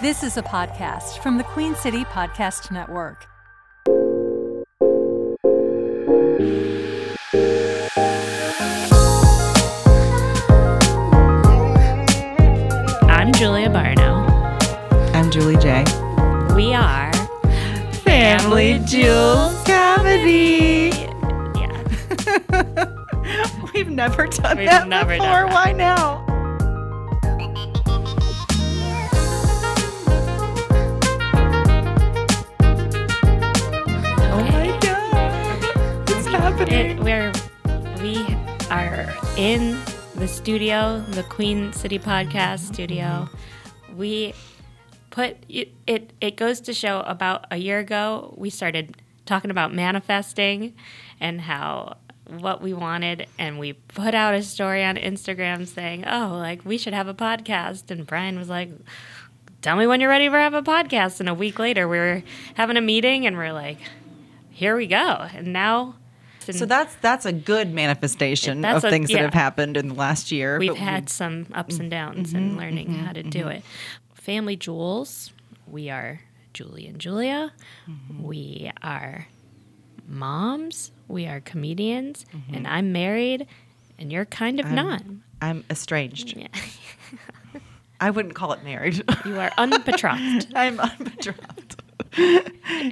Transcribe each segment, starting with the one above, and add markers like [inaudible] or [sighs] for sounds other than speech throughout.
This is a podcast from the Queen City Podcast Network. I'm Julia Barno. I'm Julie J. We are Family Jewels Comedy. Yeah. [laughs] We've never done We've that never before. done that. Why now? Happening? It, we're we are in the studio, the Queen City Podcast studio. Mm-hmm. We put it, it it goes to show about a year ago we started talking about manifesting and how what we wanted and we put out a story on Instagram saying, "Oh, like we should have a podcast." And Brian was like, "Tell me when you're ready for have a podcast." And a week later, we were having a meeting and we're like, "Here we go." And now so that's that's a good manifestation of a- things yeah. that have happened in the last year. We've but we- had some ups and downs in mm-hmm, learning mm-hmm, how to do mm-hmm. it. Family Jewels, we are Julie and Julia. We are moms. We are comedians. And I'm married, and you're kind of not. I'm estranged. Yeah. [laughs] I wouldn't call it married. You are unbetrothed. [laughs] I'm unbetrothed.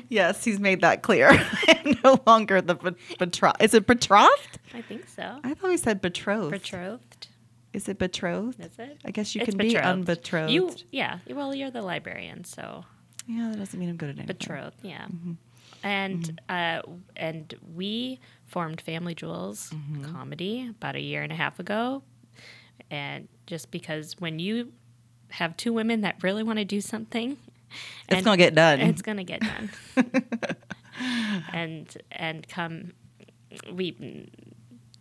Yes, he's made that clear. I'm [laughs] no longer the betrothed. Is it betrothed? I think so. I thought we said betrothed. Betrothed. Is it betrothed? Is it? I guess you It's can be betrothed. unbetrothed. You, yeah. Well, you're the librarian, so yeah, that doesn't mean I'm good at anything. betrothed yeah mm-hmm. and mm-hmm. uh, and we formed family jewels mm-hmm. comedy about a year and a half ago and just because when you have two women that really want to do something It's gonna get done. it's gonna get done [laughs] and and come we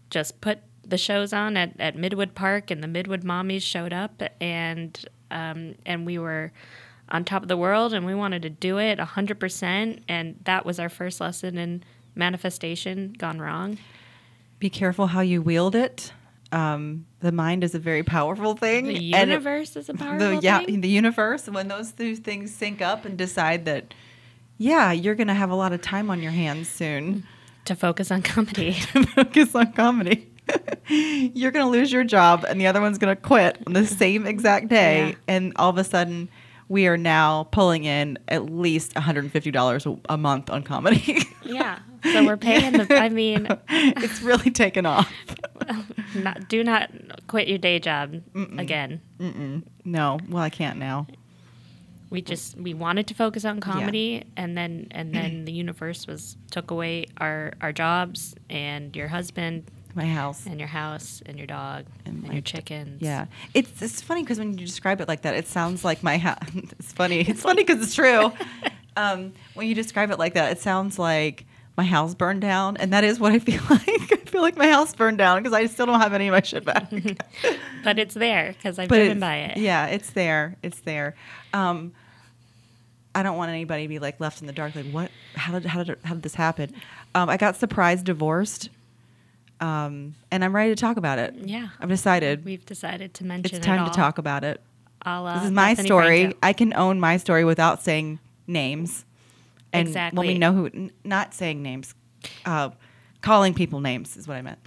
just put the shows on at, at Midwood Park, and the Midwood mommies showed up, and um, and we were on top of the world, and we wanted to do it hundred percent, and that was our first lesson in manifestation gone wrong. be careful how you wield it. Um, the mind is a very powerful thing. The universe is a powerful the, yeah, thing. the universe. When those two things sync up and decide that, yeah, you're gonna have a lot of time on your hands soon. to focus on comedy. [laughs] Focus on comedy. [laughs] you're gonna lose your job, and the other one's gonna quit on the same exact day, Yeah. and all of a sudden. We are now pulling in at least $150 a month on comedy. yeah, so we're paying the. I [laughs] mean, it's really taken off. [laughs] not, do not quit your day job again. No, well, I can't now. we just we wanted to focus on comedy and then and then the universe was took away our our jobs and your husband My house. and your house and your dog and, my your chickens Yeah, it's it's funny because when you describe it like that, it sounds like my house. [laughs] it's funny. It's funny because it's true. [laughs] um, when you describe it like that, it sounds like my house burned down, and that is what I feel [laughs] like. I feel like my house burned down because I still don't have any of my shit back. but it's there because i've but driven by it yeah, it's there. It's there. Um, I don't want anybody to be like left in the dark. Like, what? How did how did how did this happen? Um, I got surprised divorced, um, and I'm ready to talk about it. yeah I've decided we've decided to mention it. it's time it to talk about it. la This is my Bethenny story. Frankel. I can own my story without saying names. And Exactly. when we know who, n- not saying names, uh, calling people names is what I meant.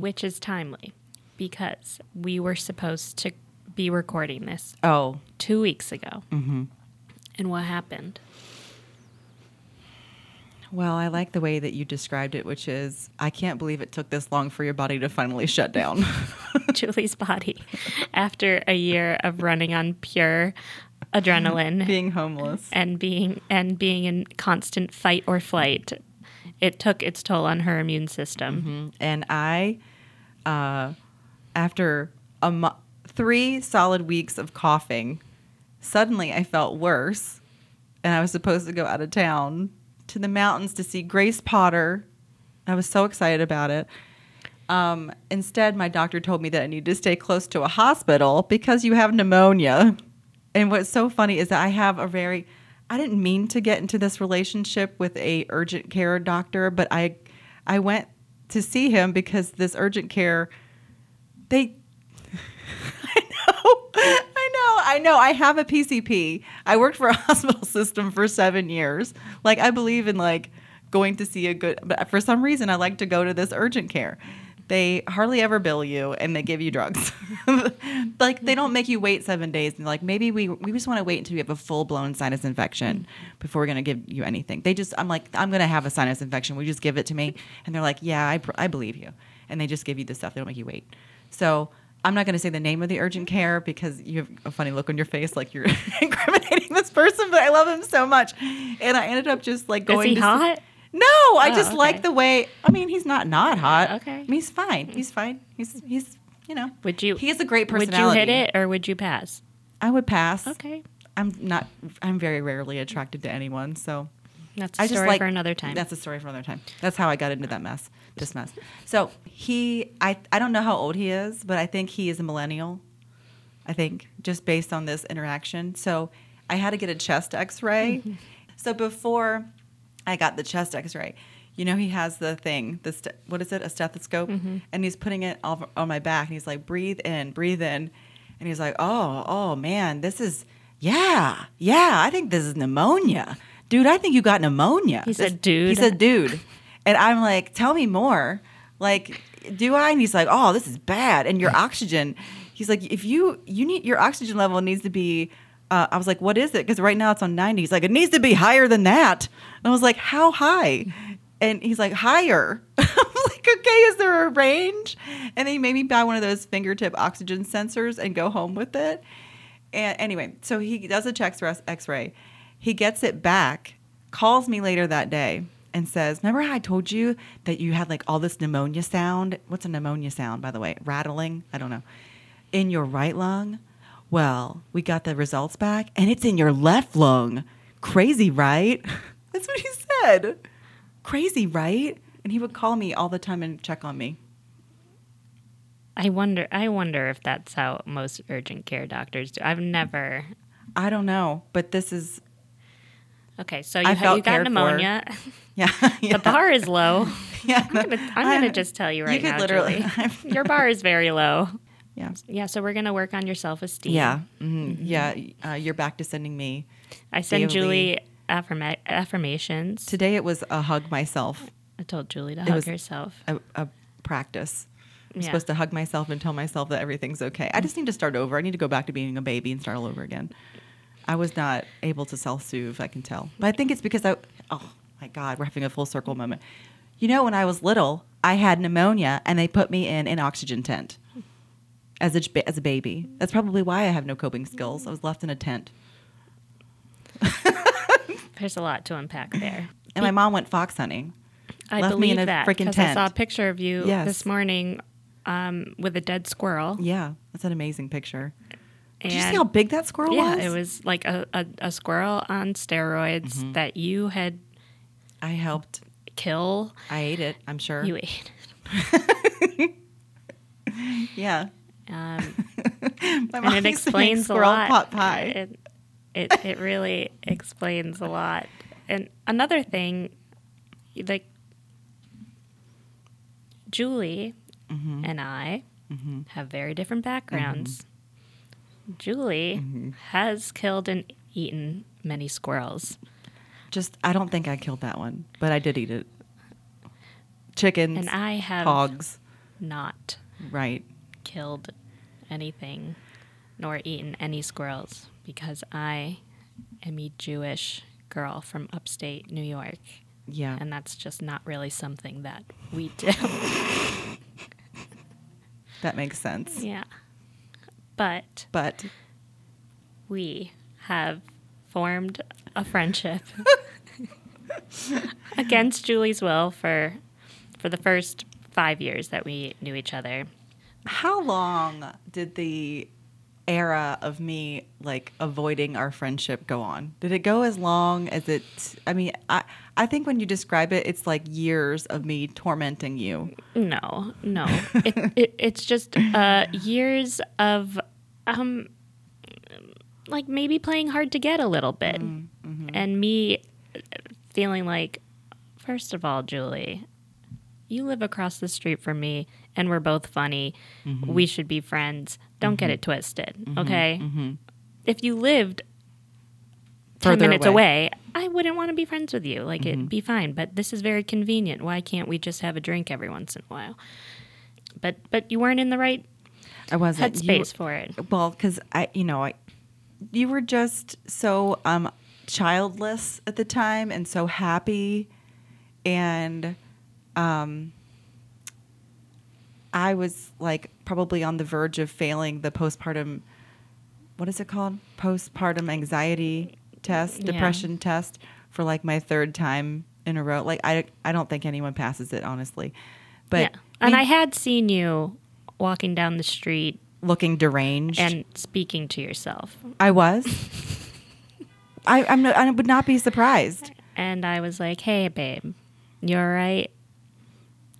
which is timely because we were supposed to be recording this Oh, two weeks ago Mm-hmm. and what happened well, I like the way that you described it, which is I can't believe it took this long for your body to finally shut down. [laughs] julie's body after a year of running on pure adrenaline Being homeless. and being and being in constant fight or flight it took its toll on her immune system And I, uh, after a mo- three solid weeks of coughing, suddenly I felt worse, and I was supposed to go out of town to the mountains to see Grace Potter. I was so excited about it. Um, instead, my doctor told me that I need to stay close to a hospital because you have pneumonia. And what's so funny is that I have a very I didn't mean to get into this relationship with a urgent care doctor, but I I went to see him because this urgent care they [laughs] I know. I know. I have a PCP. I worked for a [laughs] hospital system for seven years. Like I believe in like going to see a good. But for some reason, I like to go to this urgent care. They hardly ever bill you, and they give you drugs. [laughs] like they don't make you wait seven days. And like maybe we we just want to wait until you have a full blown sinus infection before we're gonna give you anything. They just I'm like I'm gonna have a sinus infection. We just give it to me, and they're like, yeah, I I believe you, and they just give you the stuff. They don't make you wait. So I'm not going to say the name of the urgent care because you have a funny look on your face, like you're [laughs] incriminating this person. But I love him so much, and I ended up just like going. Is he hot? no, I Oh, just okay. like the way. I mean, he's not not hot. Okay. I mean, he's fine. He's fine. He's he's you know. Would you? He has a great person? Would you hit it or would you pass? I would pass. Okay, I'm not. I'm very rarely attracted to anyone, so that's a I just story like for another time. That's a story for another time. That's how I got into that mess. This mess. So he, I, I don't know how old he is, but I think he is a millennial. I think just based on this interaction. So I had to get a chest X-ray. [laughs] so before I got the chest X-ray, you know, he has the thing. The st- what is it? A stethoscope, mm-hmm. and he's putting it all on my back, and he's like, "Breathe in, breathe in," and he's like, "Oh, oh man, this is." Yeah, yeah, I think this is pneumonia. Dude, I think you got pneumonia. He said, "Dude." He said, dude. And I'm like, tell me more. Like, do I? And he's like, oh, this is bad. And your oxygen, he's like, if you, you need, your oxygen level needs to be, uh, I was like, what is it? Because right now it's on 90. He's like, it needs to be higher than that. And I was like, how high? And he's like, higher. [laughs] I'm like, okay, is there a range? And then he made me buy one of those fingertip oxygen sensors and go home with it. And anyway, so he does a chest x ray. He gets it back, calls me later that day, and says, Remember how I told you that you had like all this pneumonia sound? What's a pneumonia sound, by the way? Rattling? I don't know. In your right lung? Well, we got the results back, and it's in your left lung. Crazy, right? [laughs] That's what he said. Crazy, right? And he would call me all the time and check on me. I wonder. I wonder if that's how most urgent care doctors do. I've never. I don't know, but this is, Okay, so you, ha- you got pneumonia. [laughs] yeah. [laughs] The bar is low. [laughs] yeah. I'm gonna, I'm gonna just tell you right could now, literally- Julie. Your bar is very low. Yeah. Yeah, so we're gonna work on your self esteem. Yeah. mhm, Yeah. Uh, you're back to sending me. I send daily. Julie affirma- affirmations. Today it was a hug myself, I told Julie to It hug herself. a, a practice. I'm Yeah. supposed to hug myself and tell myself that everything's okay. I just need to start over. I need to go back to being a baby and start all over again. I was not able to self soothe, I can tell. But I think it's because I, oh my God, we're having a full circle moment. You know, when I was little, I had pneumonia and they put me in an oxygen tent as a, as a baby. That's probably why I have no coping skills. I was left in a tent. [laughs] There's a lot to unpack there. And my mom went fox hunting. I left me believe in a that because I saw a picture of you Yes. this morning um, with a dead squirrel. Yeah, that's an amazing picture. And Did you see how big that squirrel was? yeah, was? it was like a, a, a squirrel on steroids Mm-hmm. that you had I helped. kill. I ate it. I'm sure. You ate. It. [laughs] Yeah. Um, [laughs] My and it used to make explains a squirrel lot. pot pie. It, it it really explains a lot. And another thing, like Julie Mm-hmm. and I have very different backgrounds. Julie Mm-hmm. has killed and eaten many squirrels, Just, I don't think I killed that one, but I did eat it. Chickens, and I have hogs, not right? killed anything nor eaten any squirrels because I am a Jewish girl from upstate New York. Yeah. And that's just not really something that we do. [laughs] that makes sense. yeah. But But we have formed a friendship [laughs] against Julie's will for for the first five years that we knew each other. how long did the era of me like avoiding our friendship go on? Did it go as long as it? I mean, I I think when you describe it, it's like years of me tormenting you. No, no. [laughs] it, it, it's just uh, years of, um, like maybe playing hard to get a little bit, and me feeling like, first of all, Julie, you live across the street from me, and we're both funny. We should be friends. Don't get it twisted, okay? if you lived 10 minutes away. away, I wouldn't want to be friends with you. Like, Mm-hmm. it'd be fine. But this is very convenient. Why can't we just have a drink every once in a while? But but you weren't in the right I wasn't you- headspace for it. Well, because I, you know, I, you were just so um childless at the time and so happy, and um, I was like probably on the verge of failing the postpartum. What is it called? Postpartum anxiety test, Yeah. depression test for like my third time in a row. Like I, I don't think anyone passes it honestly, but yeah. And me I had seen you walking down the street looking deranged and speaking to yourself. I was. I I'm not, I would not be surprised. And I was like, hey, babe, you're all right?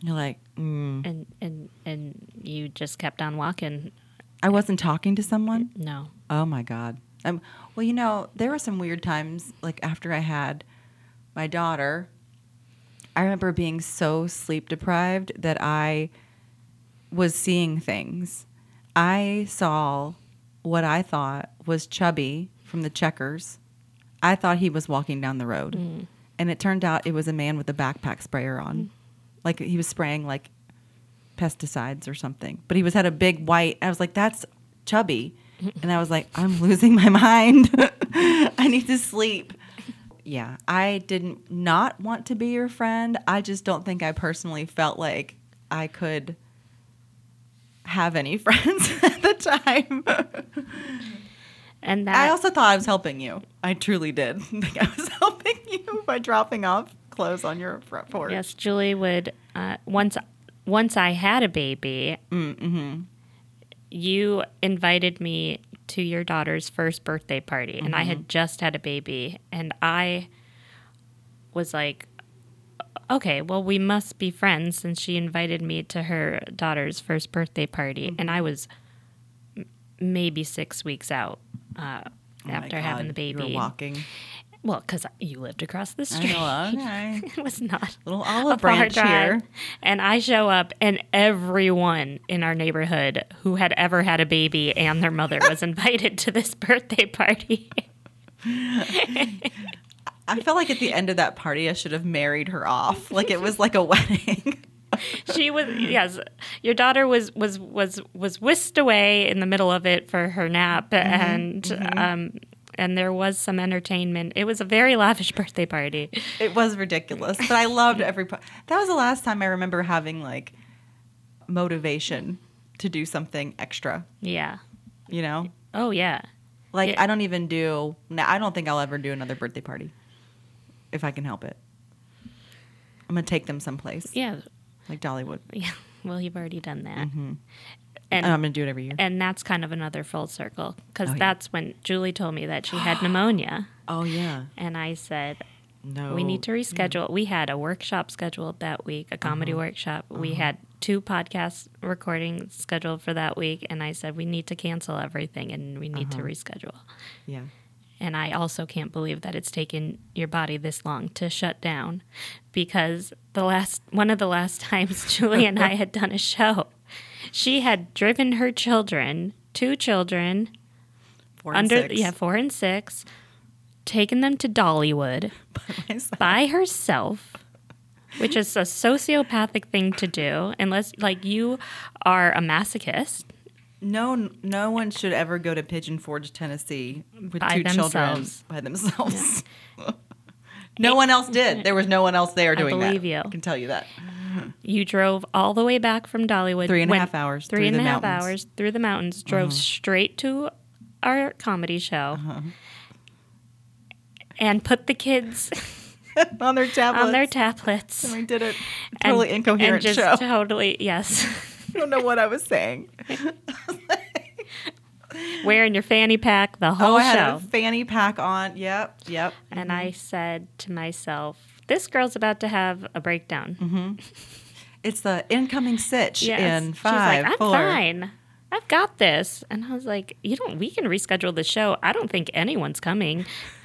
You're like, mm. And, and, and you just kept on walking. I wasn't talking to someone. No. Oh my god. Um, well, you know, there were some weird times. Like after I had my daughter, I remember being so sleep deprived that I was seeing things. I saw what I thought was Chubby from the Checkers. I thought he was walking down the road, and it turned out it was a man with a backpack sprayer on, like he was spraying like pesticides or something. But he was had a big white. I was like, "That's Chubby," [laughs] and I was like, "I'm losing my mind. [laughs] I need to sleep." Yeah, I didn't not want to be your friend. I just don't think I personally felt like I could have any [laughs] friends at the time. And that I also thought I was helping you. I truly did think I was helping you by dropping off clothes on your front porch. Yes, Julie would uh, once once I had a baby. Mm-hmm. You invited me to your daughter's first birthday party, and I Mm-hmm. had just had a baby, and I was like, "Okay, well, we must be friends," since she invited me to her daughter's first birthday party, Mm-hmm. and I was m- maybe six weeks out uh, Oh after having the You baby. were walking. Well, because you lived across the I street. know. Okay. [laughs] it was not Little olive branch here. And I show up, and everyone in our neighborhood who had ever had a baby and their mother was [laughs] invited to this birthday party. I felt like at the end of that party, I should have married her off. Like it was like a [laughs] wedding. she was yes, your daughter was was was was whisked away in the middle of it for her nap, and um. And there was some entertainment. It was a very lavish [laughs] birthday party. it was ridiculous, but I loved every part. That was the last time I remember having like motivation to do something extra. Yeah. You know, Oh yeah. like Yeah. I don't even do. I don't think I'll ever do another birthday party if I can help it. I'm gonna take them someplace Yeah. like Dollywood, [laughs] Yeah. Well, you've already done that. Mm-hmm. And And I'm gonna do it every year. and that's kind of another full circle because Oh, yeah. that's when Julie told me that she had pneumonia, [gasps] Oh yeah, and I said no, we need to reschedule. We had a workshop scheduled that week, a comedy Uh-huh. workshop. We had two podcast recordings scheduled for that week, and I said we need to cancel everything and we need to Uh-huh. reschedule. Yeah, And I also can't believe that it's taken your body this long to shut down because the last one of the last [laughs] times Julie and I had done a show, she had driven her children, two children, four and under six. yeah, four and six, taken them to Dollywood [laughs] Myself. by herself. Which is a sociopathic thing to do, unless like you are a masochist. No, no one should ever go to Pigeon Forge, Tennessee, with By two children by themselves. [laughs] no one else did. [laughs] There was no one else there doing that. believe you. I can tell you that. You drove all the way back from Dollywood. Three and a half hours Three through the a half mountains. Uh-huh. hours through the mountains. Drove straight to our comedy show, Uh-huh. and put the kids [laughs] [laughs] on their tablets. on their tablets. And we did it. and- Totally incoherent and just show. Totally yes. [laughs] I don't know what I was saying. Wearing your fanny pack the whole oh, I had show. a fanny pack on. Yep, yep. and I said to myself, "This girl's about to have a breakdown." Mm-hmm. [laughs] It's the incoming sitch Yes. in She's like, five, I'm four. fine. I've got this. And I was like, you don't, we can reschedule the show. I don't think anyone's coming. [laughs]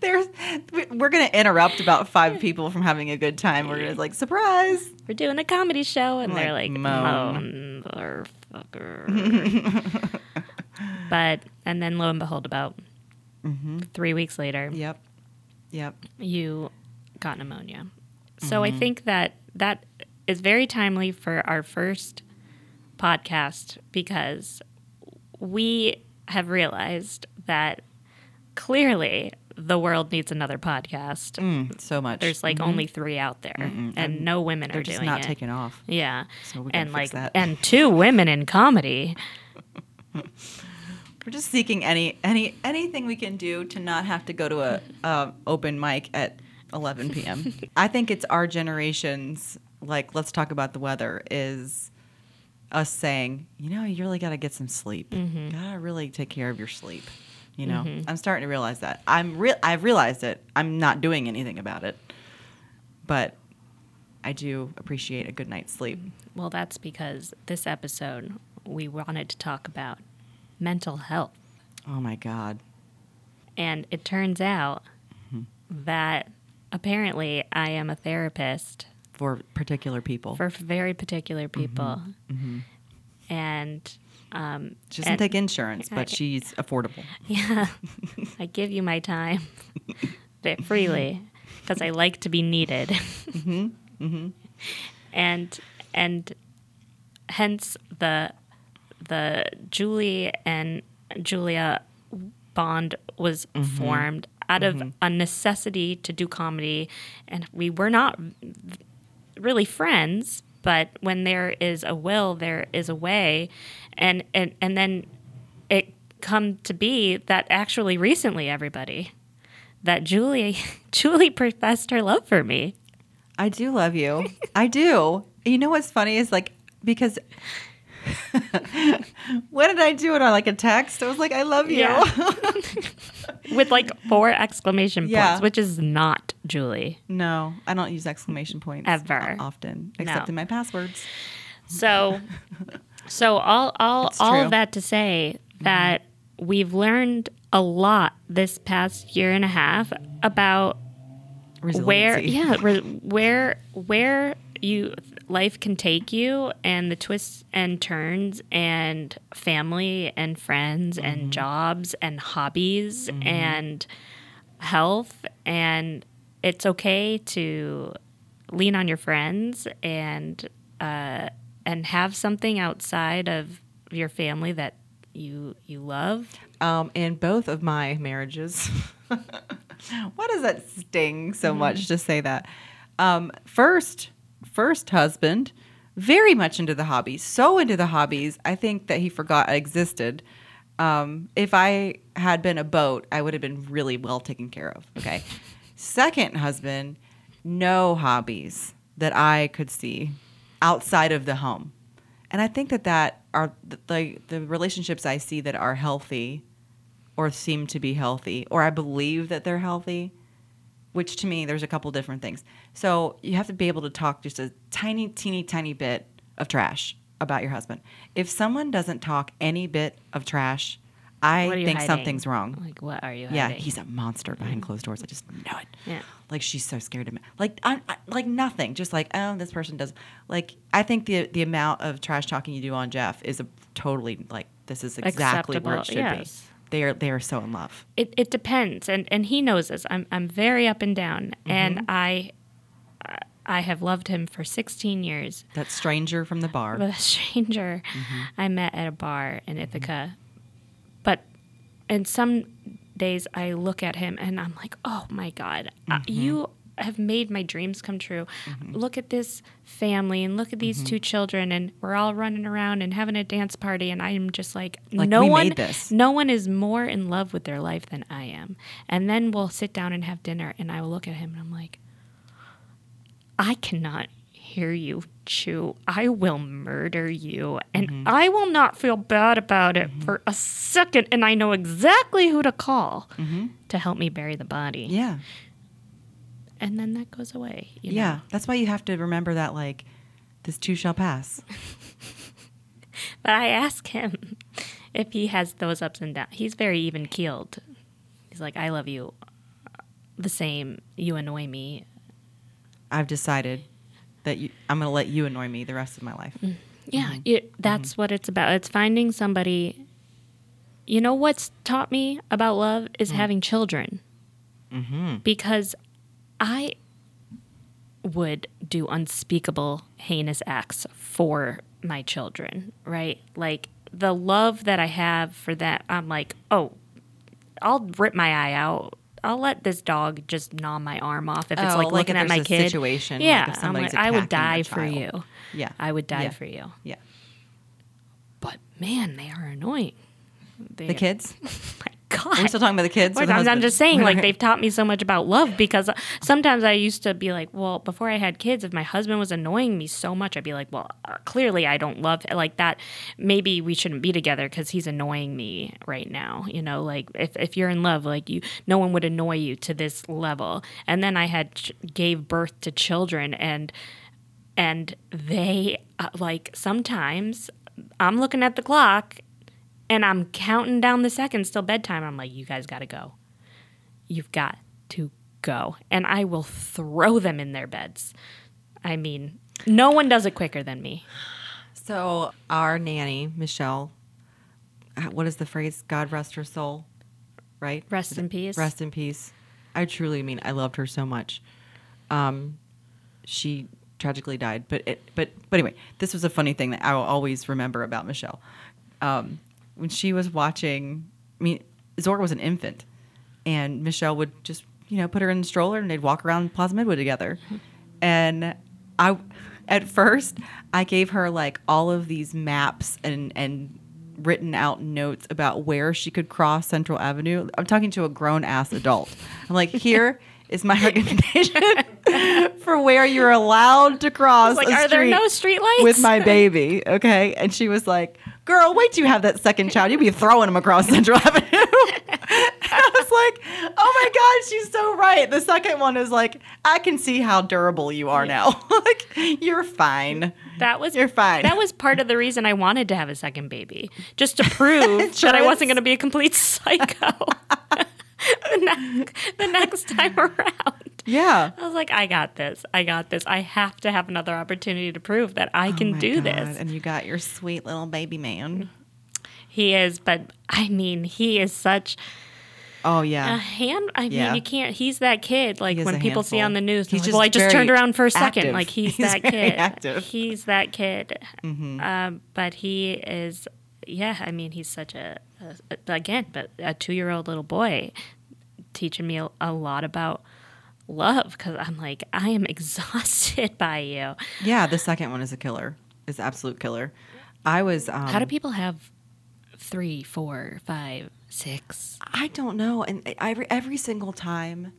There's, we- we're gonna interrupt about five people from having a good time. We're like surprise. We're doing a comedy show. And they're Like, like, moan. moan, motherfucker. [laughs] But and then lo and behold, about Mm-hmm. three weeks later, Yep. Yep. you got pneumonia. So I think that that is very timely for our first podcast because we have realized that clearly the world needs another podcast. Mm, so much. There's like only three out there, and no women They're are just doing not it. taking off. yeah, So and fix like that. and two women in comedy. [laughs] We're just seeking any any anything we can do to not have to go to a open mic at 11 p.m. [laughs] I think it's our generation's like let's talk about the weather is us saying, you know, you really got to get some sleep. Mm-hmm. Got to really take care of your sleep. You know, I'm starting to realize that. I'm real. I've realized it. I'm not doing anything about it, but I do appreciate a good night's sleep. Well, that's because this episode we wanted to talk about mental health. Oh my god. And it turns out that apparently I am a therapist For particular people, for very particular people. And um, she doesn't and- take insurance, I- but she's affordable. [laughs] yeah, I give you my time [laughs] freely because I like to be needed. Mhm. [laughs] And and hence the the Julie and Julia bond was mm-hmm. formed out of mm-hmm. a necessity to do comedy. And we were not really friends but when there is a will there is a way. And and, and then it come to be that actually recently everybody that Julie [laughs] Julie professed her love for me. I do love you. I do. You know what's funny is like because [laughs] when did I do it on uh, like a text? I was like, I love you. Yeah. [laughs] with like four exclamation points Yeah. which is not Julie no, I don't use exclamation points Ever. often, except No. in my passwords. So, [laughs] so all all all true. of that to say mm-hmm. that we've learned a lot this past year and a half about where yeah re- where where you life can take you and the twists and turns and family and friends and jobs and hobbies and health and it's okay to lean on your friends and uh, and have something outside of your family that you you love Um, in both of my marriages. [laughs] Why does that sting so much to say that? Um, first, first husband, very much into the hobbies, so into the hobbies. I think that he forgot I existed. Um, if I had been a boat, I would have been really well taken care of. Okay. Second husband, no hobbies that I could see outside of the home. And I think that that are the, the, the relationships I see that are healthy or seem to be healthy, or I believe that they're healthy, which to me, there's a couple different things. So you have to be able to talk just a tiny, teeny, tiny bit of trash about your husband. If someone doesn't talk any bit of trash, I What are you think hiding? something's wrong. like what are you Yeah, hiding? he's a monster behind closed doors. I just know it. Yeah. Like she's so scared of me. Like I, I, like nothing. Just like oh, this person does. Like I think the the amount of trash talking you do on Jeff is a totally like this is exactly where it should Acceptable, yes. They are they are so in love. it, it depends and and he knows this i'm i'm very up and down Mm-hmm. and i i have loved him for 16 years That stranger from the bar. [laughs] The stranger Mm-hmm. i met at a bar in ithaca but and some days i look at him and i'm like oh my god uh, Mm-hmm. you have made my dreams come true look at this family and look at these Mm-hmm. two children and we're all running around and having a dance party and i'm just like, Like, no one no one is more in love with their life than I am. And then we'll sit down and have dinner, and I will look at him and I'm like, I cannot hear you chew. I will murder you. And Mm-hmm. I will not feel bad about it for a second. And I know exactly who to call to help me bury the body. Mm-hmm. Yeah. And then that goes away. you know? Yeah. That's why you have to remember that like this too shall pass. [laughs] But I ask him if he has those ups and downs. He's very even keeled. He's like, I love you uh, the same. You annoy me. I've decided that you, I'm going to let you annoy me the rest of my life. Mm. Yeah, mm-hmm. it, that's mm-hmm. what it's about. It's finding somebody you know what's taught me about love is mm. having children. Mm-hmm. Because I would do unspeakable, heinous acts for my children, right? Like the love that I have for that, I'm like, oh, I'll rip my eye out. I'll let this dog just gnaw my arm off if it's Oh, like like looking at my kid. situation, yeah, if I'm like, I would die for you. Yeah. I would die Yeah. for you. Yeah. But man, they are annoying. They, The kids? [laughs] God. Are we still talking about the kids? or the I'm, I'm just saying, like [laughs] they've taught me so much about love because sometimes I used to be like, well, before I had kids, if my husband was annoying me so much, I'd be like, well, uh, clearly I don't love like that. Maybe we shouldn't be together because he's annoying me right now. You know, like if, if you're in love, like you, no one would annoy you to this level. And then I had ch- gave birth to children and and they uh, like sometimes I'm looking at the clock and I'm counting down the seconds till bedtime. I'm like, you guys got to go. You've got to go. And I will throw them in their beds. I mean, no one does it quicker than me. So our nanny, Michelle, uh, what is the phrase? God rest her soul, right? Rest in peace. Rest in peace. I truly mean I loved her so much. Um, she tragically died, but it, but but anyway, this was a funny thing that I will always remember about Michelle. Um, when she was watching, I mean, Zora was an infant, and Michelle would just you know put her in the stroller and they'd walk around Plaza Midwood together, [laughs] and I at first I gave her like all of these maps and and written out notes about where she could cross Central Avenue. I'm talking to a grown ass adult. I'm like, here [laughs] is my recommendation [laughs] for where you're allowed to cross. Like, are there no street no streetlights? with my baby? Okay, and she was like, "Girl, wait till you have that second child. You'll be throwing him across Central Avenue." [laughs] I was like, "Oh my god, she's so right." The second one is like, "I can see how durable you are now. [laughs] like, you're fine." That was You're fine. That was part of the reason I wanted to have a second baby, just to [laughs] prove that I wasn't going to be a complete psycho [laughs] the, ne- the next time [laughs] around. Yeah. I was like, I got this. I got this. I have to have another opportunity to prove that I Oh can do God, this. And you got your sweet little baby man. He is, but I mean, he is such Oh yeah, a hand. I Yeah. mean, you can't. He's that kid. Like when people see on the news, He's he's just well, I just turned around for a second. active. Like he's, He's that kid. active. Mm-hmm. He's that kid. Um, but he is. Yeah, I mean, he's such a, a again, but a two-year-old little boy teaching me a, a lot about love because I'm like, I am [laughs] exhausted by you. Yeah, the second one is a killer. Is absolute killer. I was um, How do people have three, four, five, six? I don't know. And every every single time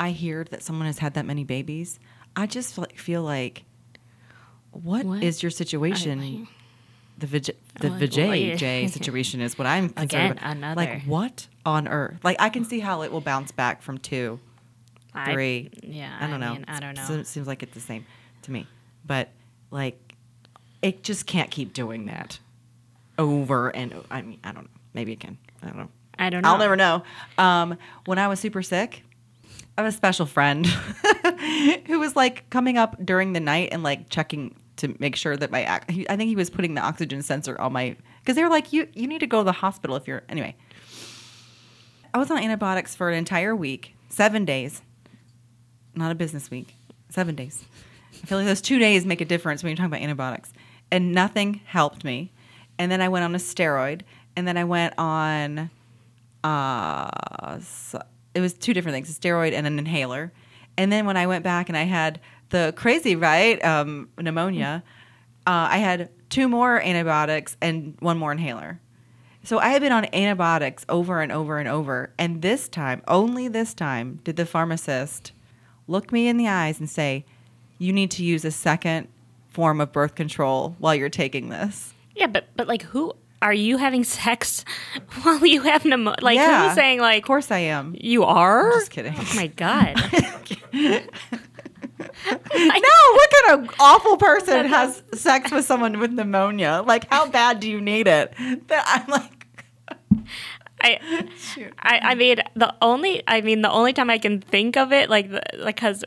I hear that someone has had that many babies, I just feel like, what What? is your situation? The Vijay, the What- Vijay J situation is what I'm concerned Again, about. another. Like what on earth? Like I can see how it will bounce back from two, I- three. yeah, I don't know. mean, I don't know. Se- seems like it's the same to me, but like it just can't keep doing that over and I mean I don't know. Maybe it can. I don't know. I don't know. I'll never know. Um, when I was super sick, I have a special friend [laughs] who was like coming up during the night and like checking to make sure that my I think he was putting the oxygen sensor on my because they were like you you need to go to the hospital if you're anyway. I was on antibiotics for an entire week, seven days, not a business week, seven days. I feel like those two days make a difference when you're talking about antibiotics, and nothing helped me. And then I went on a steroid, and then I went on uh, it was two different things: a steroid and an inhaler. And then when I went back and I had the crazy right um, pneumonia, uh, I had two more antibiotics and one more inhaler. So I had been on antibiotics over and over and over, and this time, only this time, did the pharmacist look me in the eyes and say, "You need to use a second form of birth control while you're taking this." Yeah, but but like, who are you having sex [laughs] while you have pneumonia? Like, yeah, who's saying like "Of course I am." you are? just kidding. Oh my god! [laughs] [laughs] No, what kind of awful person has [laughs] sex with someone with pneumonia? Like, how bad do you need it? That I'm like, [laughs] I, Shoot. I I mean the only I mean the only time I can think of it like the, like because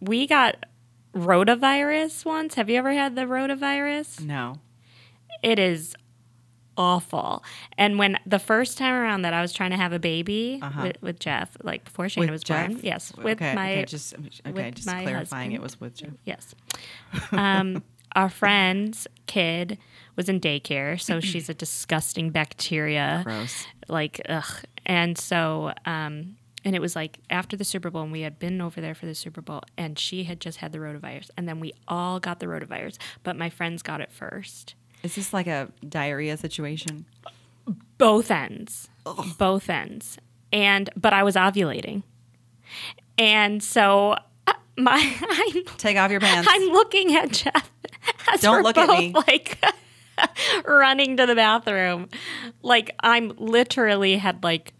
we got rotavirus once. Have you ever had the rotavirus? no. It is awful. And when the first time around that I was trying to have a baby with, with Jeff, like before Shayna With was Jeff? born, yes, with okay, my okay, just okay, just clarifying husband. it was with Jeff. Yes. Um, [laughs] our friend's kid was in daycare, so [clears throat] she's a disgusting bacteria. Gross. Like, ugh. And so, um, and it was like after the Super Bowl, and we had been over there for the Super Bowl, and she had just had the rotavirus. And then we all got the rotavirus, but my friends got it first. Is this like a diarrhea situation? Both ends. Both ends. And, but I was ovulating. And so, uh, my, [laughs] I'm Take off your pants. I'm looking at Jeff as Don't we're look at me. [laughs] Like running to the bathroom, like I'm literally had like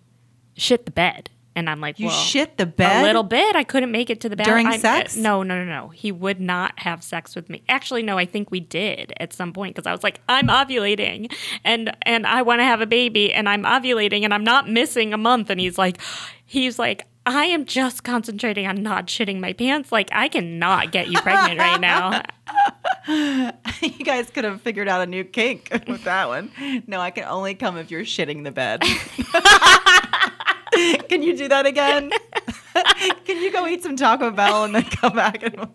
shit the bed, and I'm like, you well, shit the bed a little bit. I couldn't make it to the bathroom During uh, sex? no, no, no, no. He would not have sex with me. Actually, no. I think we did at some point because I was like, I'm ovulating, and and I want to have a baby, and I'm ovulating, and I'm not missing a month. And he's like, he's like. I am just concentrating on not shitting my pants. Like I cannot get you pregnant right now. [laughs] [laughs] you guys could have figured out a new kink [laughs] with that one. No, I can only come if you're shitting the bed. [laughs] can you do that again? [laughs] can you go eat some Taco Bell and then come back and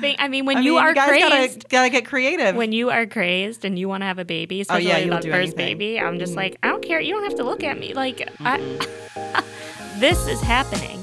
thing. I mean, when I you mean, are guys crazed, gotta gotta get creative. when you are crazed and you want to have a baby, especially Oh, yeah, that first baby, I'm just mm. like, I don't care. You don't have to look at me. Like, I, mm. [laughs] this is happening.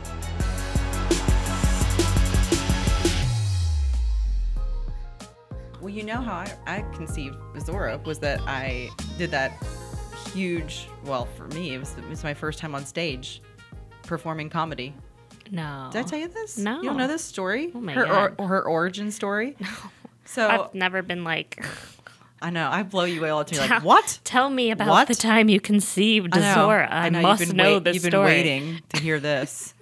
Well, you know how I, I conceived Zora was that I did that huge. Well, for me, it was it was my first time on stage performing comedy. No. Did I tell you this? No. You don't know this story? Oh my her, God. Or, her origin story? [laughs] No. So I've never been like, I know I blow you away all the time. Like, what? tell me about What? the time you conceived I know. Zora. I, know, must been know wait- the You've story. been waiting to hear this.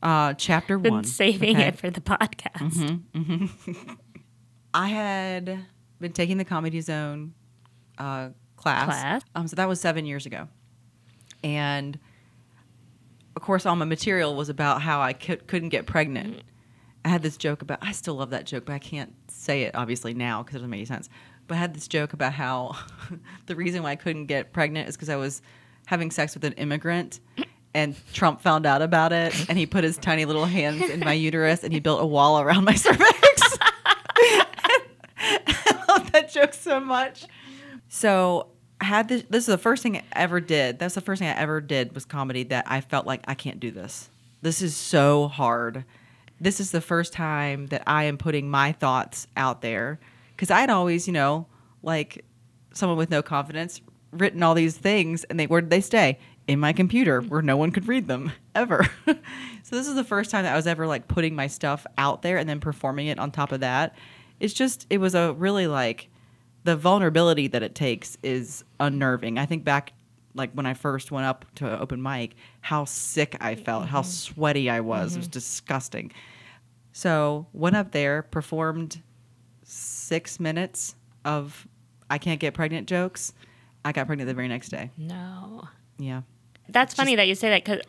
Uh, chapter [laughs] Been one. saving okay? it for the podcast. [laughs] I had been taking the Comedy Zone uh, class. Class. Um, so that was seven years ago. And of course, all my material was about how I could, couldn't get pregnant. I had this joke about, I still love that joke, but I can't say it obviously now because it doesn't make any sense. But I had this joke about how [laughs] the reason why I couldn't get pregnant is because I was having sex with an immigrant. [laughs] And Trump found out about it, and he put his tiny little hands in my uterus, and he built a wall around my cervix. I love that joke so much. So I had this. This is the first thing I ever did. That's the first thing I ever did was comedy that I felt like I can't do this. This is so hard. This is the first time that I am putting my thoughts out there because I'd always, you know, like someone with no confidence, written all these things, and they where did they stay? In my computer, where no one could read them [laughs] ever. so this is the first time that I was ever like putting my stuff out there and then performing it on top of that. It's just it was a really like the vulnerability that it takes is unnerving. I think back like when I first went up to open mic, how sick I felt, how mm-hmm. sweaty I was. It was mm-hmm. disgusting. So went up there, performed six minutes of I can't get pregnant jokes. I got pregnant the very next day. No. Yeah. That's funny that you say that because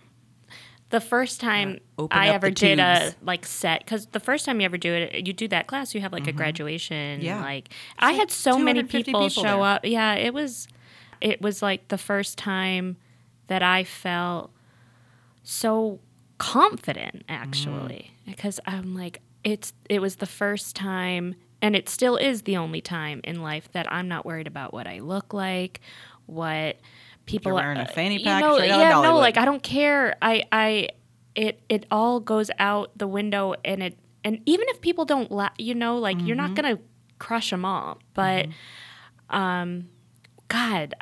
the first time open I ever did a like set, because the first time you ever do it, you do that class, you have like a graduation. Mm-hmm. Yeah. Like I had so many people, people show there. up. Yeah, it was, it was like the first time that I felt so confident actually Mm. because I'm like it's it was the first time and it still is the only time in life that I'm not worried about what I look like, what people You're wearing a uh, fanny you pack know, out of yeah, no, like I don't care. I I it it all goes out the window and it and even if people don't la- you know like you're Mm-hmm. not going to crush them all, but um god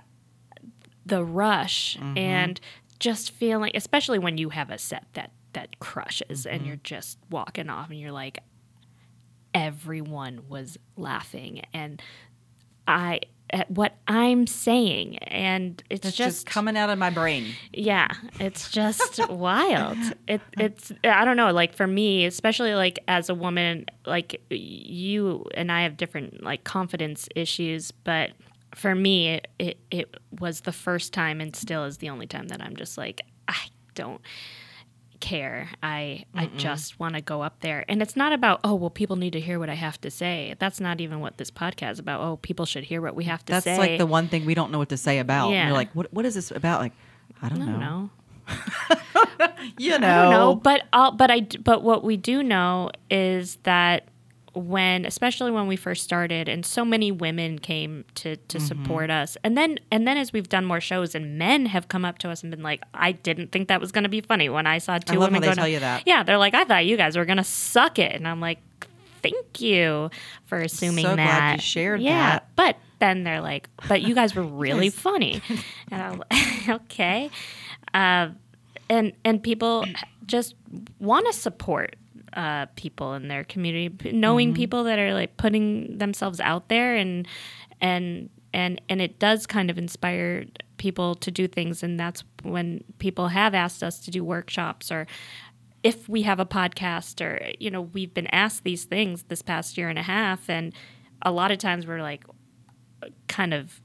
the rush Mm-hmm. and just feeling especially when you have a set that that crushes Mm-hmm. and you're just walking off and you're like everyone was laughing and I at what I'm saying and it's, It's just, just coming out of my brain. yeah, it's just [laughs] wild. It it's I don't know, like for me, especially like as a woman, like you and I have different like confidence issues, but for me it, it, it was the first time and still is the only time that I'm just like I don't care. I I just want to go up there. And it's not about, oh, well people need to hear what I have to say. That's not even what this podcast is about. Oh, people should hear what we have to That's say. That's like the one thing we don't know what to say about. And Yeah. You're like, what, what is this about? Like, I don't, I don't know. know. [laughs] You know. Know, but I'll, but I but what we do know is that when especially when we first started and so many women came to to Mm-hmm. support us. And then and then as we've done more shows and men have come up to us and been like I didn't think that was going to be funny when I saw two love women they tell you that. yeah they're like I thought you guys were going to suck it. And I'm like thank you for assuming So that glad you shared yeah that. but then they're like but you guys were [laughs] really funny. And I'm like [laughs] okay. Uh, and and people just want to support uh, people in their community, knowing Mm-hmm. people that are like putting themselves out there, and and and and it does kind of inspire people to do things, and that's when people have asked us to do workshops or. If we have a podcast, or you know, we've been asked these things this past year and a half, and a lot of times we're like, kind of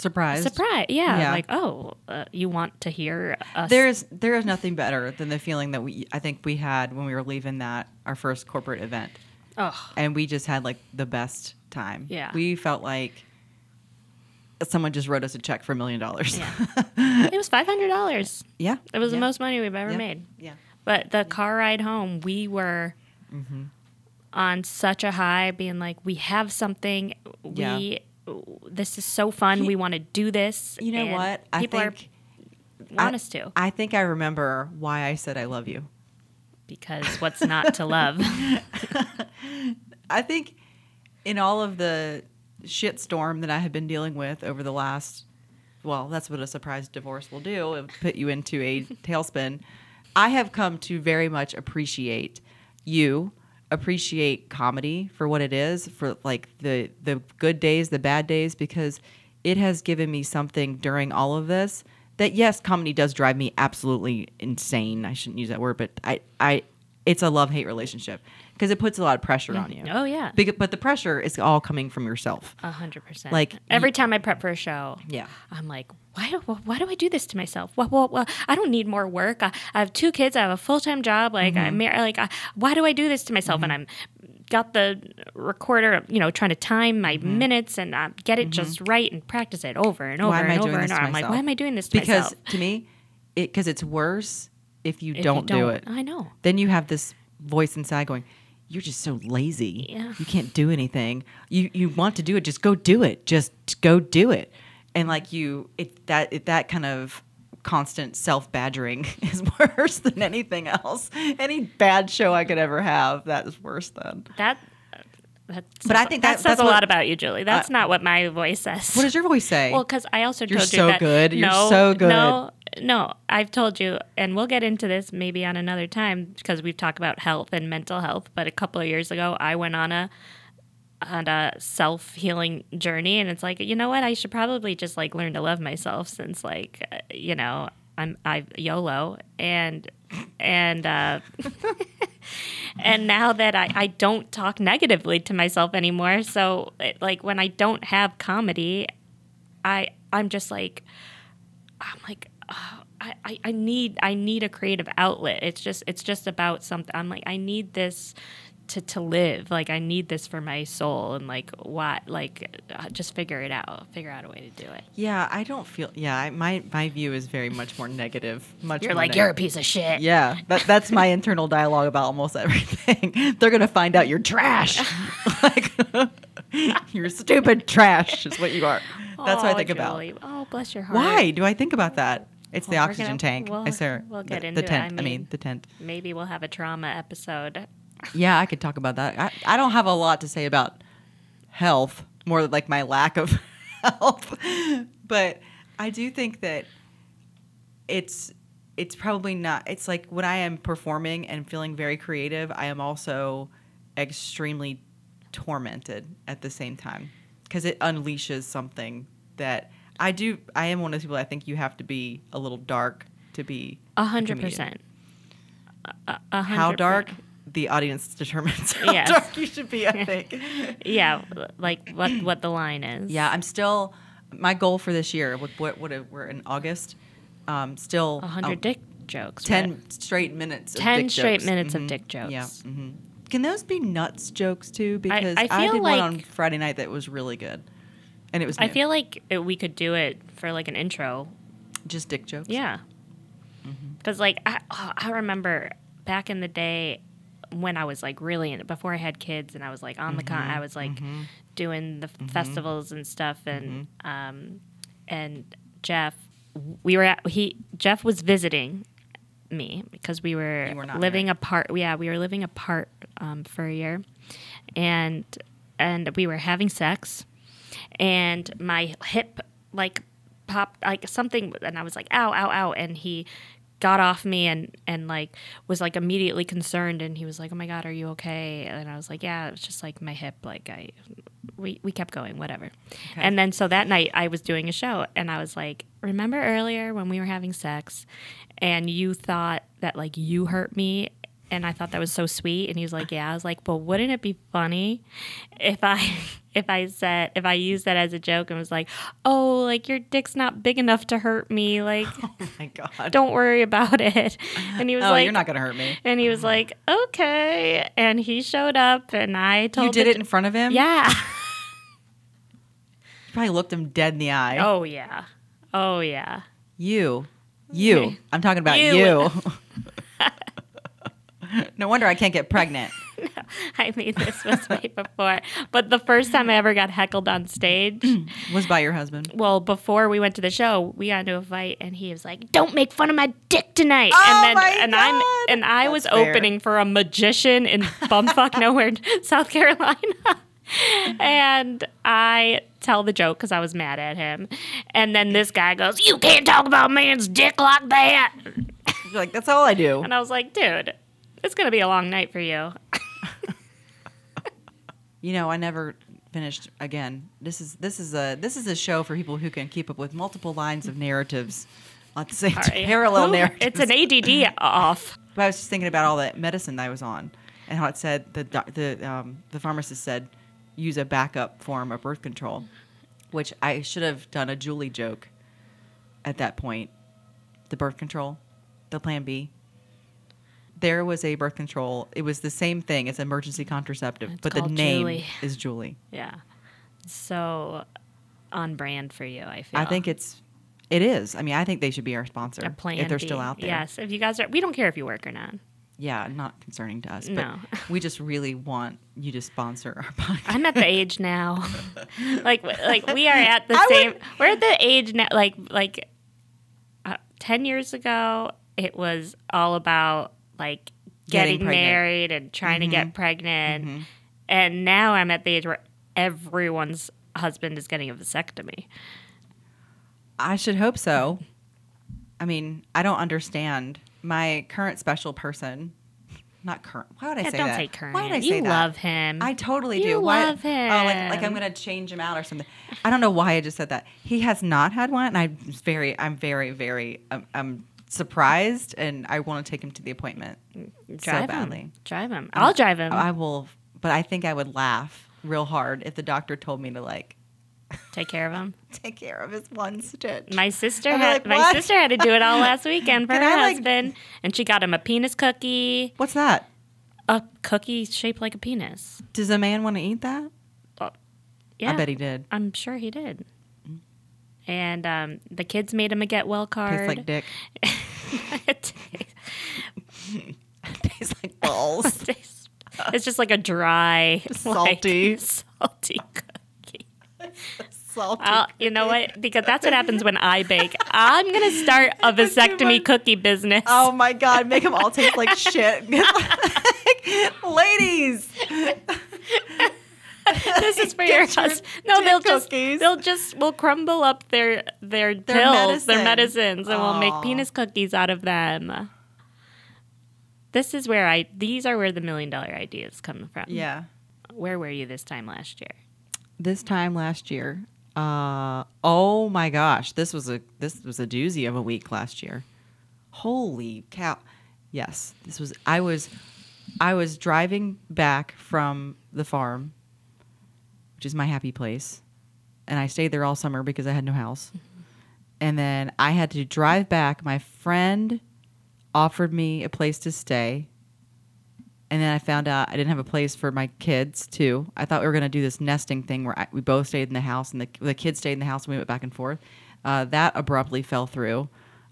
Surprised. surprised, yeah, Yeah. like, oh, uh, you want to hear us? There is there is nothing better than the feeling that we I think we had when we were leaving that our first corporate event, oh, and we just had like the best time. Yeah. we felt like someone just wrote us a check for a million dollars. Yeah. [laughs] it was five hundred dollars. yeah, It was the most money we've ever yeah, made. Yeah, But the car ride home, we were Mm-hmm. on such a high, being like, we have something. Yeah. We this is so fun. we want to do this. you know and what? I People think are want I- us to I think I remember why I said I love you. because what's not to love? [laughs] I think in all of the shitstorm that I have been dealing with over the last, well, that's what a surprise divorce will do. It'll put you into a tailspin. I have come to very much appreciate you, appreciate comedy for what it is, for like the the good days, the bad days, because it has given me something during all of this that yes, comedy does drive me absolutely insane. I shouldn't use that word, but I I it's a love hate relationship because it puts a lot of pressure on you. Oh yeah, But the pressure is all coming from yourself. a hundred percent. Like, every time I prep for a show, Yeah. I'm like, why do why do I do this to myself? Well, well, well I don't need more work. I, I have two kids. I have a full time job. Like Mm-hmm. I'm like, I, why do I do this to myself? And I'm got the recorder, you know, trying to time my Mm-hmm. minutes and uh, get it just right and practice it over and over Why and over and over. I'm like, why am I doing this to Because myself? to me, it because it's worse if you, If you don't do it. I know. Then you have this voice inside going, "You're just so lazy. Yeah. You can't do anything. You you want to do it, just go do it. Just go do it." And like you, it that it, that kind of constant self badgering [laughs] is [laughs] worse than anything else. Any bad show I could ever have, that is worse than. That. That But I think that, that- says that's a what- lot about you, Julie. That's not what my voice says. What does your voice say? Well, because I also You're told you so that good. You're no, so good. No, no, I've told you, and we'll get into this maybe on another time because we've talked about health and mental health. But a couple of years ago, I went on a on a self healing journey, and it's like you know what, I should probably just like learn to love myself since like uh, you know I'm I YOLO and and uh, [laughs] and now that I, I don't talk negatively to myself anymore so it, like when i don't have comedy i i'm just like i'm like oh, [sighs] I, I, I need I need a creative outlet. It's just it's just about something. I'm like I need this to, to live. Like I need this for my soul and like what like uh, just figure it out. Figure out a way to do it. yeah, I don't feel. Yeah, I, my my view is very much more negative. Much You're more like neg- you're a piece of shit. Yeah, that, that's my internal dialogue about almost [laughs] everything. They're gonna find out you're trash. [laughs] like [laughs] you're stupid trash is what you are. That's what I Aw, think about. Oh, bless your heart. Why do I think about that? It's the Well, we're oxygen gonna- tank. we'll- I swear. we'll the, get the into it. tent. I I mean, mean- the tent. Maybe we'll have a trauma episode. [laughs] Yeah, I could talk about that. I, I don't have a lot to say about health, more like my lack of [laughs] health. But I do think that it's it's probably not it's like when I am performing and feeling very creative, I am also extremely tormented at the same time because it unleashes something that I do I am one of those people I think you have to be a little dark to be A hundred percent. How dark the audience determines how Yes. dark you should be I [laughs] think Yeah, like what what the line is. yeah I'm still my goal for this year what what, what we're in August um still a hundred dick jokes. 10 right? straight minutes of 10 dick straight jokes. minutes of Mhm. dick jokes. Yeah. hmm Can those be nuts jokes too? Because I I, feel did one on Friday night that was really good. And it was I feel like it, we could do it for like an intro. just dick jokes. Yeah. Mm-hmm. Because like I, oh, I remember back in the day when I was like really in it before I had kids and I was like on the con, Mm-hmm. I was like doing the festivals and stuff and Mm-hmm. um and Jeff we were at he Jeff was visiting me because we were, were living married. apart yeah we were living apart um, for a year and and we were having sex and my hip like popped like something and I was like ow ow ow and he got off me and and like was like immediately concerned and he was like oh my god are you okay? And I was like yeah it's just like my hip like I we we kept going whatever. And then so that night I was doing a show and I was like remember earlier when we were having sex and you thought that like you hurt me and I thought that was so sweet. And he was like, [laughs] "Yeah." I was like, "Well, wouldn't it be funny if I [laughs] if I said if I used that as a joke and was like, oh, like your dick's not big enough to hurt me, like [laughs] Oh my god. don't worry about it." And he was oh, like, you're not gonna hurt me. and he was uh-huh. like, "Okay." And he showed up, and I told him You did it in front of him. yeah. You probably looked him dead in the eye. Oh yeah. Oh yeah. You, you. Okay. I'm talking about You. you. No wonder I can't get pregnant. [laughs] I made this was way [laughs] before. But the first time I ever got heckled on stage. Mm, was by your husband. well, before we went to the show, we got into a fight, and he was like, "Don't make fun of my dick tonight." Oh and then, my and I'm God. and I was fair. opening for a magician in bumfuck [laughs] nowhere, South Carolina. and I tell the joke because I was mad at him, and then this guy goes, "You can't talk about man's dick like that," You're like, that's all I do. and I was like, "Dude, it's gonna be a long night for you." [laughs] You know, I never finished again. This is this is a this is a show for people who can keep up with multiple lines of narratives same time. right. Parallel Ooh, narratives. It's an ADD off. But I was just thinking about all that medicine that I was on, and how it said the the um, the pharmacist said use a backup form of birth control, which I should have done a Julie joke at that point. The birth control, the Plan B. There was a birth control. It was the same thing. It's emergency contraceptive, It's but the name Julie. is Julie. Yeah. So on brand for you, I feel. I think it's it is. I mean, I think they should be our sponsor if they're B. still out there. Yes, if you guys are, we don't care if you work or not. Yeah, not concerning to us, but No. [laughs] we just really want you to sponsor our podcast. I'm at the age now, [laughs] like like we are at the I same. would- We're at the age now, like like uh, ten years ago, it was all about like Getting getting, married and trying to get mm-hmm. pregnant, mm-hmm. and now I'm at the age where everyone's husband is getting a vasectomy. I should hope so. I mean, I don't understand. My current special person, not current. Why would I Yeah, say don't that? say current. Why would I You say that? love him. I totally You do. Why? love Oh, like, like I'm gonna change him out or something. I don't know why I just said that. He has not had one, and I'm very, I'm very, very, um, I'm surprised, and I want to take him to the appointment mm, drive so badly. him. Drive him. I'll drive him. I will, but I think I would laugh real hard if the doctor told me to like [laughs] Take care of him. take care of his one stitch. My sister had like, my sister had to do it all [laughs] last weekend for Can her I, like- husband, and she got him a penis cookie, What's that? a cookie shaped like a penis. Does a man want to eat that? Uh, yeah, I bet he did. I'm sure he did. And um, the kids made him a get well card. Tastes like dick. [laughs] It Tastes like balls. [laughs] tastes- it's just like a dry, like, Salty. [laughs] salty cookie. Salty. I'll, you know what? Because that's what happens when I bake. I'm gonna start a vasectomy cookie business. Oh my god, make them all taste like shit. Ladies, [laughs] this is for your husband. No, they'll just cookies. they'll just we'll crumble up their their, Their pills, their medicines, and we'll make penis cookies out of them. This is where I these are where the million dollar ideas come from. Yeah. Where were you this time last year? This time last year, uh, oh my gosh, this was a this was a doozy of a week last year. Holy cow! Yes, this was. I was, I was driving back from the farm, which is my happy place, and I stayed there all summer because I had no house. And then I had to drive back. My friend offered me a place to stay. And then I found out I didn't have a place for my kids too. I thought we were going to do this nesting thing where I, we both stayed in the house and the, the kids stayed in the house and we went back and forth. Uh, that abruptly fell through,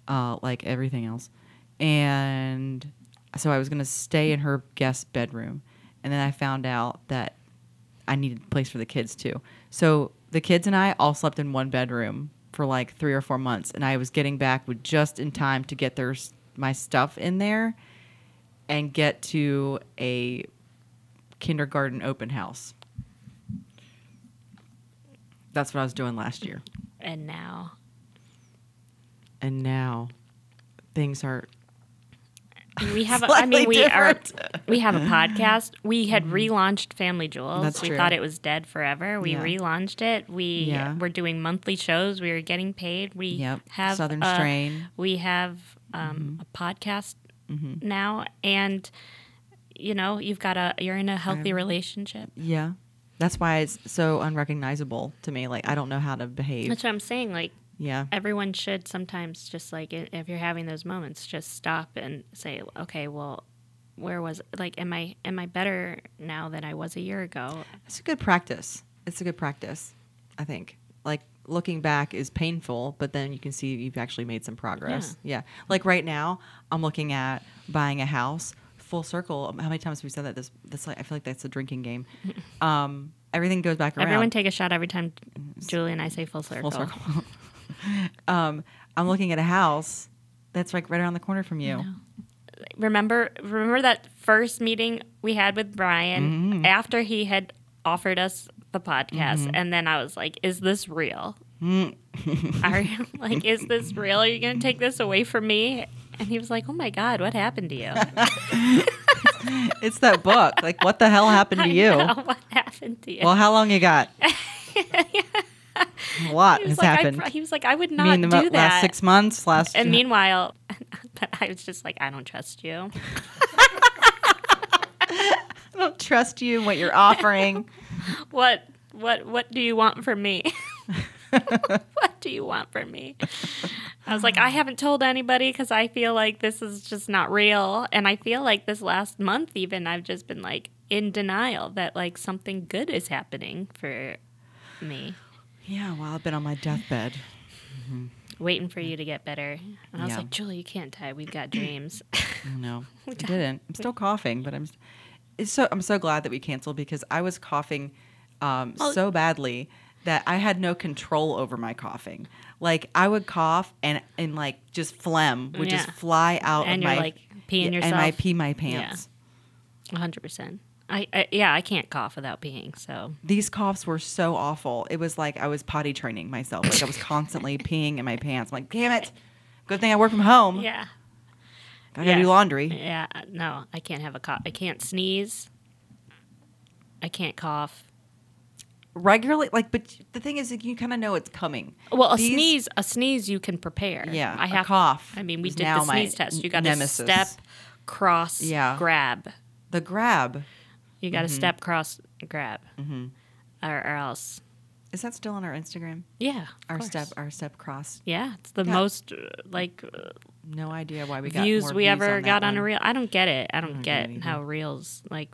uh, like everything else. And so I was going to stay in her guest bedroom. And then I found out that I needed a place for the kids too. So the kids and I all slept in one bedroom for like three or four months, and I was getting back with just in time to get their my stuff in there and get to a kindergarten open house. That's what I was doing last year, And now and now things are we have. A, I mean, Slightly we are. We have a [laughs] podcast. We had mm-hmm. relaunched Family Jewels. That's we true. thought it was dead forever. We Yeah. relaunched it. We Yeah. were doing monthly shows. We were getting paid. We Yep. have Southern a- Strain. We have um, mm-hmm. a podcast mm-hmm. now, and you know, you've got a. You're in a healthy relationship. yeah. That's why it's so unrecognizable to me. Like I don't know how to behave. That's what I'm saying. Like Yeah. everyone should sometimes just like if you're having those moments just stop and say okay well where was like am i am i better now than i was a year ago It's a good practice. It's a good practice, I think. Like looking back is painful, but then you can see you've actually made some progress. Yeah. Like right now, I'm looking at buying a house full circle. How many times have we said that? This, this like, I feel like that's a drinking game. [laughs] Um, everything goes back around. everyone take a shot every time julie and i say full circle, full circle. [laughs] [laughs] um, I'm looking at a house that's like right around the corner from you. remember remember that first meeting we had with brian Mm-hmm. after he had offered us the podcast and then i was like is this real Mm. are you [laughs] like is this real are you gonna take this away from me and he was like oh my god what happened to you [laughs] It's that book. like, what the hell happened to you? know, what happened to you Well, how long you got? A [laughs] lot he has was like, happened. I, he was like, I would not do mo- that. last six months, last and meanwhile, [laughs] I was just like, I don't trust you. [laughs] I don't trust you and what you're offering. What, what, what do you want from me? what do you want from me? I was like, I haven't told anybody because I feel like this is just not real. And I feel like this last month, even, I've just been like in denial that like something good is happening for me. Yeah, well, I've been on my deathbed. Waiting for you to get better. And I was Yeah. like, Julie, you can't die. We've got dreams. No, [coughs] I [laughs] didn't. I'm still coughing, but I'm. It's so I'm so glad that we canceled because I was coughing um, Well- so badly that I had no control over my coughing. Like I would cough and and like just phlegm would just fly out And of you're, my like, peeing yeah, and I pee my pants. hundred percent. I, I yeah, I can't cough without peeing. So These coughs were so awful. It was like I was potty training myself. Like I was constantly [laughs] peeing in my pants. I'm like, damn it. Good thing I work from home. yeah, I gotta Yeah. do laundry. yeah. No, I can't have a cough. I can't sneeze. I can't cough. Regularly, like, but the thing is, like, you kind of know it's coming. Well, a These- sneeze, a sneeze, you can prepare. Yeah, I have cough I mean, we did the sneeze test. You got to step, cross, Yeah. grab. The grab. You got to Mm-hmm. step, cross, grab, or, or else. Is that still on our Instagram? Yeah, of Our course. step, our step cross. Yeah, it's the Yeah. most uh, like uh, No idea why we got views more we views ever on got that on a one. reel. I don't get it. I don't don't get get it how reels like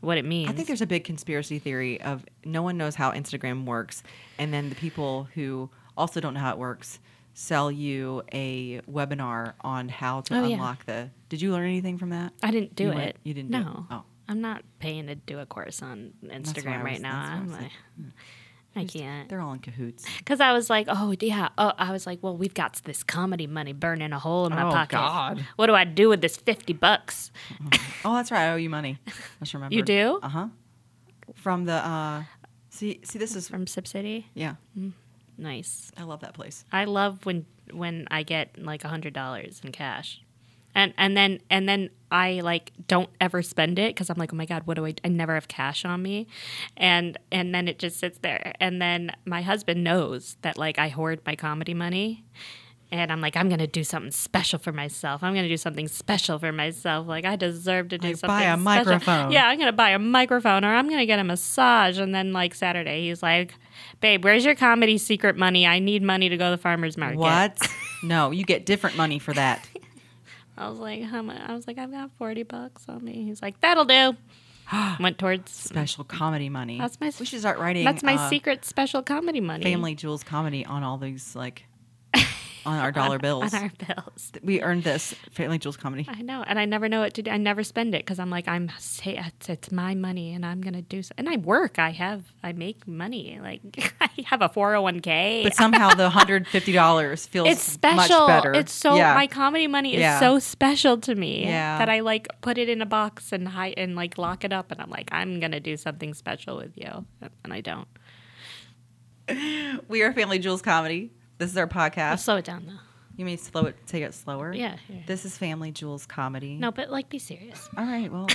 what it means. I think there's a big conspiracy theory of no one knows how Instagram works, and then the people who also don't know how it works sell you a webinar on how to Oh, yeah. unlock the. Did you learn anything from that? I didn't do You it. went- you didn't do it? No. Oh. I'm not paying to do a course on Instagram right was- now. I I'm like, thinking. I can't. They're all in cahoots. Because I was like, oh yeah, oh, I was like, well, we've got this comedy money burning a hole in my Oh, pocket. God. What do I do with this fifty bucks? Oh, that's right. I owe you money. I just remember. [laughs] You do? Uh huh. From the uh, See, see, this is from Sip City. yeah. Nice. I love that place. I love when when I get like a hundred dollars in cash, and and then and then I like don't ever spend it because I'm like, oh my god, what do I? I never have cash on me, and and then it just sits there, and then my husband knows that like I hoard my comedy money. And I'm like, I'm gonna do something special for myself. I'm gonna do something special for myself. Like I deserve to do Like, something. buy a special. microphone. Yeah, I'm gonna buy a microphone, or I'm gonna get a massage. And then like Saturday, he's like, "Babe, where's your comedy secret money? I need money to go to the farmers market." What? [laughs] no, you get different money for that. I was like, "How much?" I was like, "I've got forty bucks on me." He's like, "That'll do." [gasps] Went towards. Special comedy money. That's my- We should start writing. That's my uh, secret special comedy money. Family Jewels comedy on all these like [laughs] on our dollar [laughs] bills. on our bills. we earned this Family Jewels comedy. I know, and I never know what to do. I never spend it because I'm like, I'm say it's, it's my money, and I'm gonna do. So, and I work. I have. I make money. Like [laughs] I have a 401k. But somehow the [laughs] hundred fifty dollars feels it's special. much better. It's so yeah. my comedy money is Yeah. so special to me Yeah. that I like put it in a box and hide and like lock it up, and I'm like, I'm gonna do something special with you, and I don't. we are Family Jewels comedy. This is our I'll podcast. slow it down though. You may slow it, take it slower. Yeah. here. This is Family Jewels comedy. No, but like, be serious. All right. Well,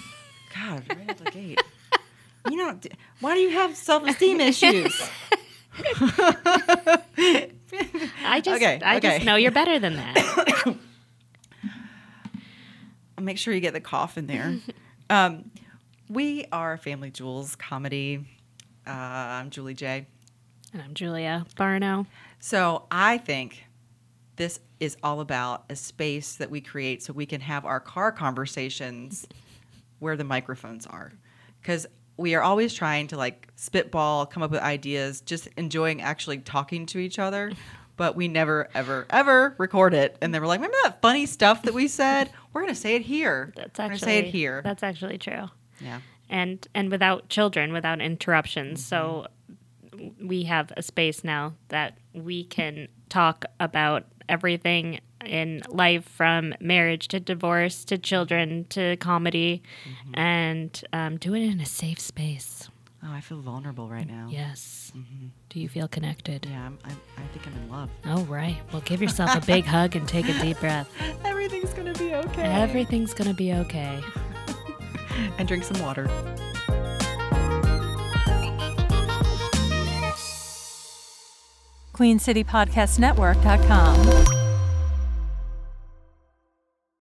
[laughs] God, right out the gate. You know, why do you have self esteem issues? [laughs] I just, Okay, I okay. just know you're better than that. [coughs] Make sure you get the cough in there. um, we are Family Jewels comedy. Uh, I'm Julie J. and I'm Julia Barno. So I think this is all about a space that we create so we can have our car conversations where the microphones are. Because we are always trying to like spitball, come up with ideas, just enjoying actually talking to each other. But we never, ever, ever record it. And then we're like, remember that funny stuff that we said? We're going to say it here. That's actually say it here. That's actually true. yeah. and and without children, without interruptions. Mm-hmm. So we have a space now that we can talk about everything in life from marriage to divorce to children to comedy and um, do it in a safe space. Oh, I feel vulnerable right now. Yes. Do you feel connected? Yeah, I'm, I'm, I think I'm in love. Oh, right. Well, give yourself a big [laughs] hug and take a deep breath. Everything's going to be okay. Everything's going to be okay. [laughs] and drink some water. QueenCityPodcastNetwork.com.